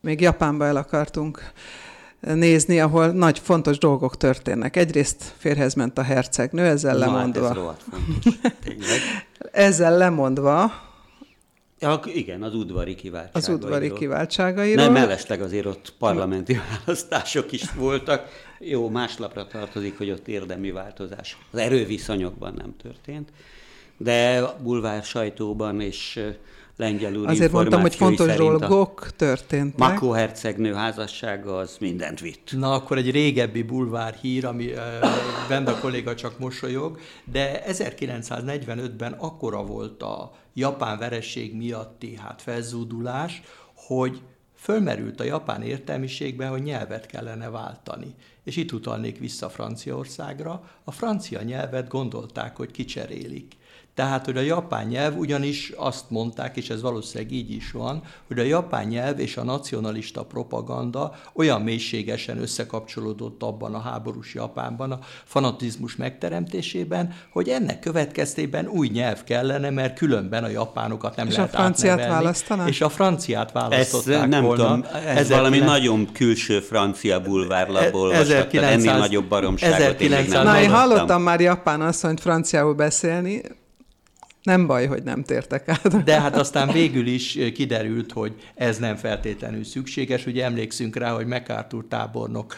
Még Japánba el akartunk nézni, ahol nagy fontos dolgok történnek. Egyrészt férhez ment a hercegnő, ezzel Na, lemondva. Hát ez fontos, ezzel lemondva. Ja, igen, az udvari kiváltságairól. Az udvari kiváltságairól. Nem, mellesleg azért ott parlamenti választások is voltak. Jó, más lapra tartozik, hogy ott érdemi változás az erőviszonyokban nem történt de bulvár sajtóban és lengyelül Azért mondtam, hogy fontos dolgok történtek. Makó hercegnő házassága az mindent vitt. Na, akkor egy régebbi bulvár hír, ami Benda kolléga csak mosolyog, de 1945-ben akkora volt a japán vereség miatti hát felzúdulás, hogy fölmerült a japán értelmiségben, hogy nyelvet kellene váltani. És itt utalnék vissza Franciaországra. A francia nyelvet gondolták, hogy kicserélik Tehát, hogy a japán nyelv ugyanis azt mondták, és ez valószínűleg így is van, hogy a japán nyelv és a nacionalista propaganda olyan mélységesen összekapcsolódott abban a háborús Japánban, a fanatizmus megteremtésében, hogy ennek következtében új nyelv kellene, mert különben a japánokat nem és lehet a franciát átnevelni. És a franciát választották ez nem volna. Tudom, ez Ezer valami 9... nagyon külső francia bulvárlapból 1900... ennél nagyobb baromságot 1900... én Na, én hallottam már japán asszonyt franciául beszélni, nem baj, hogy nem tértek át. De hát aztán végül is kiderült, hogy ez nem feltétlenül szükséges. Ugye emlékszünk rá, hogy MacArthur tábornok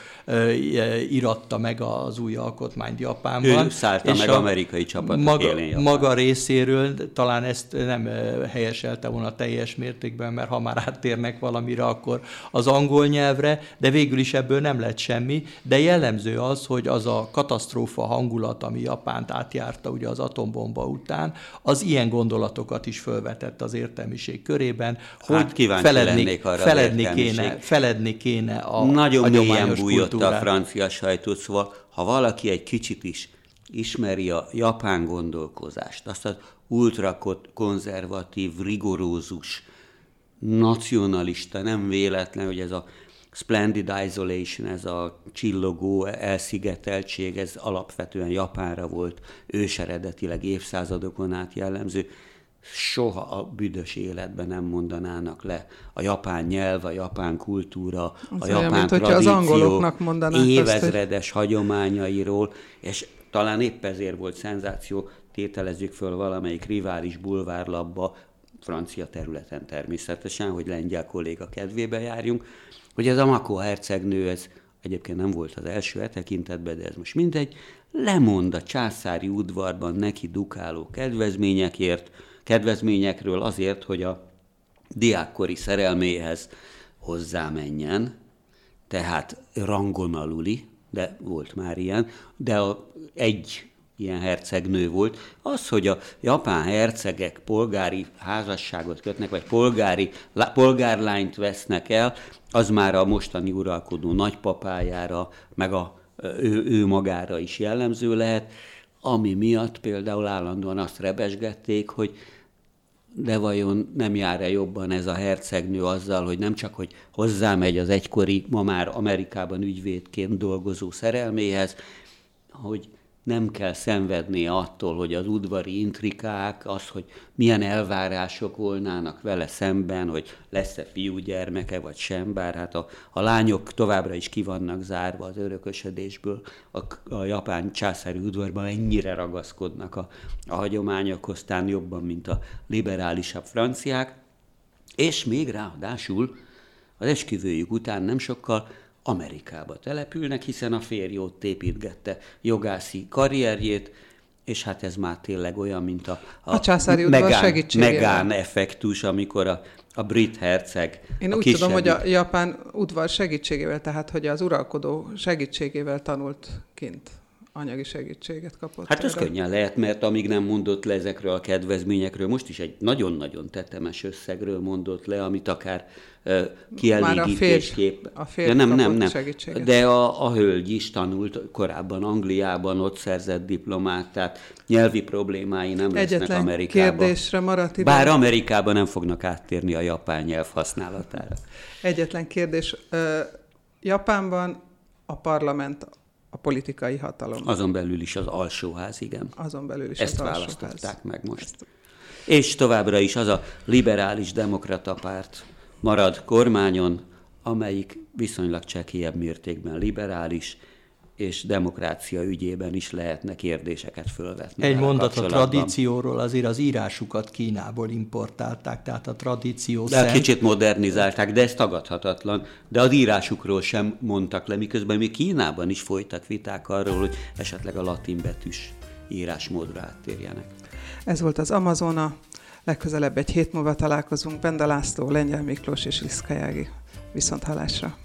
iratta meg az új alkotmányt Japánban. Ő szállta meg amerikai csapatok maga, élén maga részéről talán ezt nem helyeselte volna teljes mértékben, mert ha már áttérnek valamire, akkor az angol nyelvre, de végül is ebből nem lett semmi. De jellemző az, hogy az a katasztrófa hangulat, ami Japánt átjárta ugye az atombomba után, az az ilyen gondolatokat is felvetett az értelmiség körében, hogy hát feledni, arra feledni, kéne, feledni kéne a Nagyon mélyen bújott a francia sajtó, szóval ha valaki egy kicsit is ismeri a japán gondolkozást, azt az ultrakonzervatív, rigorózus, nacionalista, nem véletlen, hogy ez a splendid isolation, ez a csillogó elszigeteltség, ez alapvetően Japánra volt őseredetileg évszázadokon át jellemző. Soha a büdös életben nem mondanának le a japán nyelv, a japán kultúra, az a japán olyan, tradíció, az angoloknak évezredes azt, hogy... hagyományairól, és talán épp ezért volt szenzáció, tételezzük föl valamelyik rivális bulvárlapba, francia területen természetesen, hogy lengyel kolléga kedvébe járjunk, hogy ez a Makó hercegnő, ez egyébként nem volt az első e tekintetben, de ez most mindegy, lemond a császári udvarban neki dukáló kedvezményekért, kedvezményekről azért, hogy a diákkori szerelméhez hozzámenjen, tehát rangon aluli, de volt már ilyen, de a, egy ilyen hercegnő volt, az, hogy a japán hercegek polgári házasságot kötnek, vagy polgári, polgárlányt vesznek el, az már a mostani uralkodó nagypapájára, meg a, ő, ő magára is jellemző lehet, ami miatt például állandóan azt rebesgették, hogy de vajon nem jár-e jobban ez a hercegnő azzal, hogy nem csak, hogy hozzámegy az egykori, ma már Amerikában ügyvédként dolgozó szerelméhez, hogy nem kell szenvednie attól, hogy az udvari intrikák, az, hogy milyen elvárások volnának vele szemben, hogy lesz-e fiúgyermeke, vagy sem, bár hát a, a lányok továbbra is ki vannak zárva az örökösödésből, a, a japán császári udvarban ennyire ragaszkodnak a, a hagyományokhoz, tán jobban, mint a liberálisabb franciák, és még ráadásul az esküvőjük után nem sokkal Amerikába települnek, hiszen a férj ott építgette jogászi karrierjét, és hát ez már tényleg olyan, mint a, a, a császári Megán, Megán effektus, amikor a, a brit herceg. Én a úgy tudom, hogy a japán udvar segítségével, tehát hogy az uralkodó segítségével tanult kint anyagi segítséget kapott. Hát ez könnyen lehet, mert amíg nem mondott le ezekről a kedvezményekről, most is egy nagyon-nagyon tetemes összegről mondott le, amit akár uh, kielégítésképp... A férj, a férj nem, nem, nem. Segítséget. De a, a hölgy is tanult korábban Angliában, ott szerzett diplomát, tehát nyelvi problémái nem Egyetlen lesznek Amerikában. kérdésre maradt ide. Bár Amerikában nem fognak áttérni a japán nyelv használatára. Egyetlen kérdés. Japánban a parlament a politikai hatalom. Azon belül is az alsóház, igen. Azon belül is Ezt az választották meg most. Ezt... És továbbra is az a liberális demokrata párt marad kormányon, amelyik viszonylag csekélyebb mértékben liberális, és demokrácia ügyében is lehetne kérdéseket fölvetni. Egy mondat a tradícióról, azért az írásukat Kínából importálták, tehát a tradíció de szent... kicsit modernizálták, de ez tagadhatatlan. De az írásukról sem mondtak le, miközben még Kínában is folytak viták arról, hogy esetleg a latin betűs írásmódra áttérjenek. Ez volt az Amazona. Legközelebb egy hét múlva találkozunk. Benda László, Lengyel Miklós és Liszkajági. Viszont hallásra.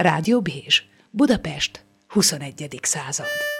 Rádió Bézs, Budapest, 21. század.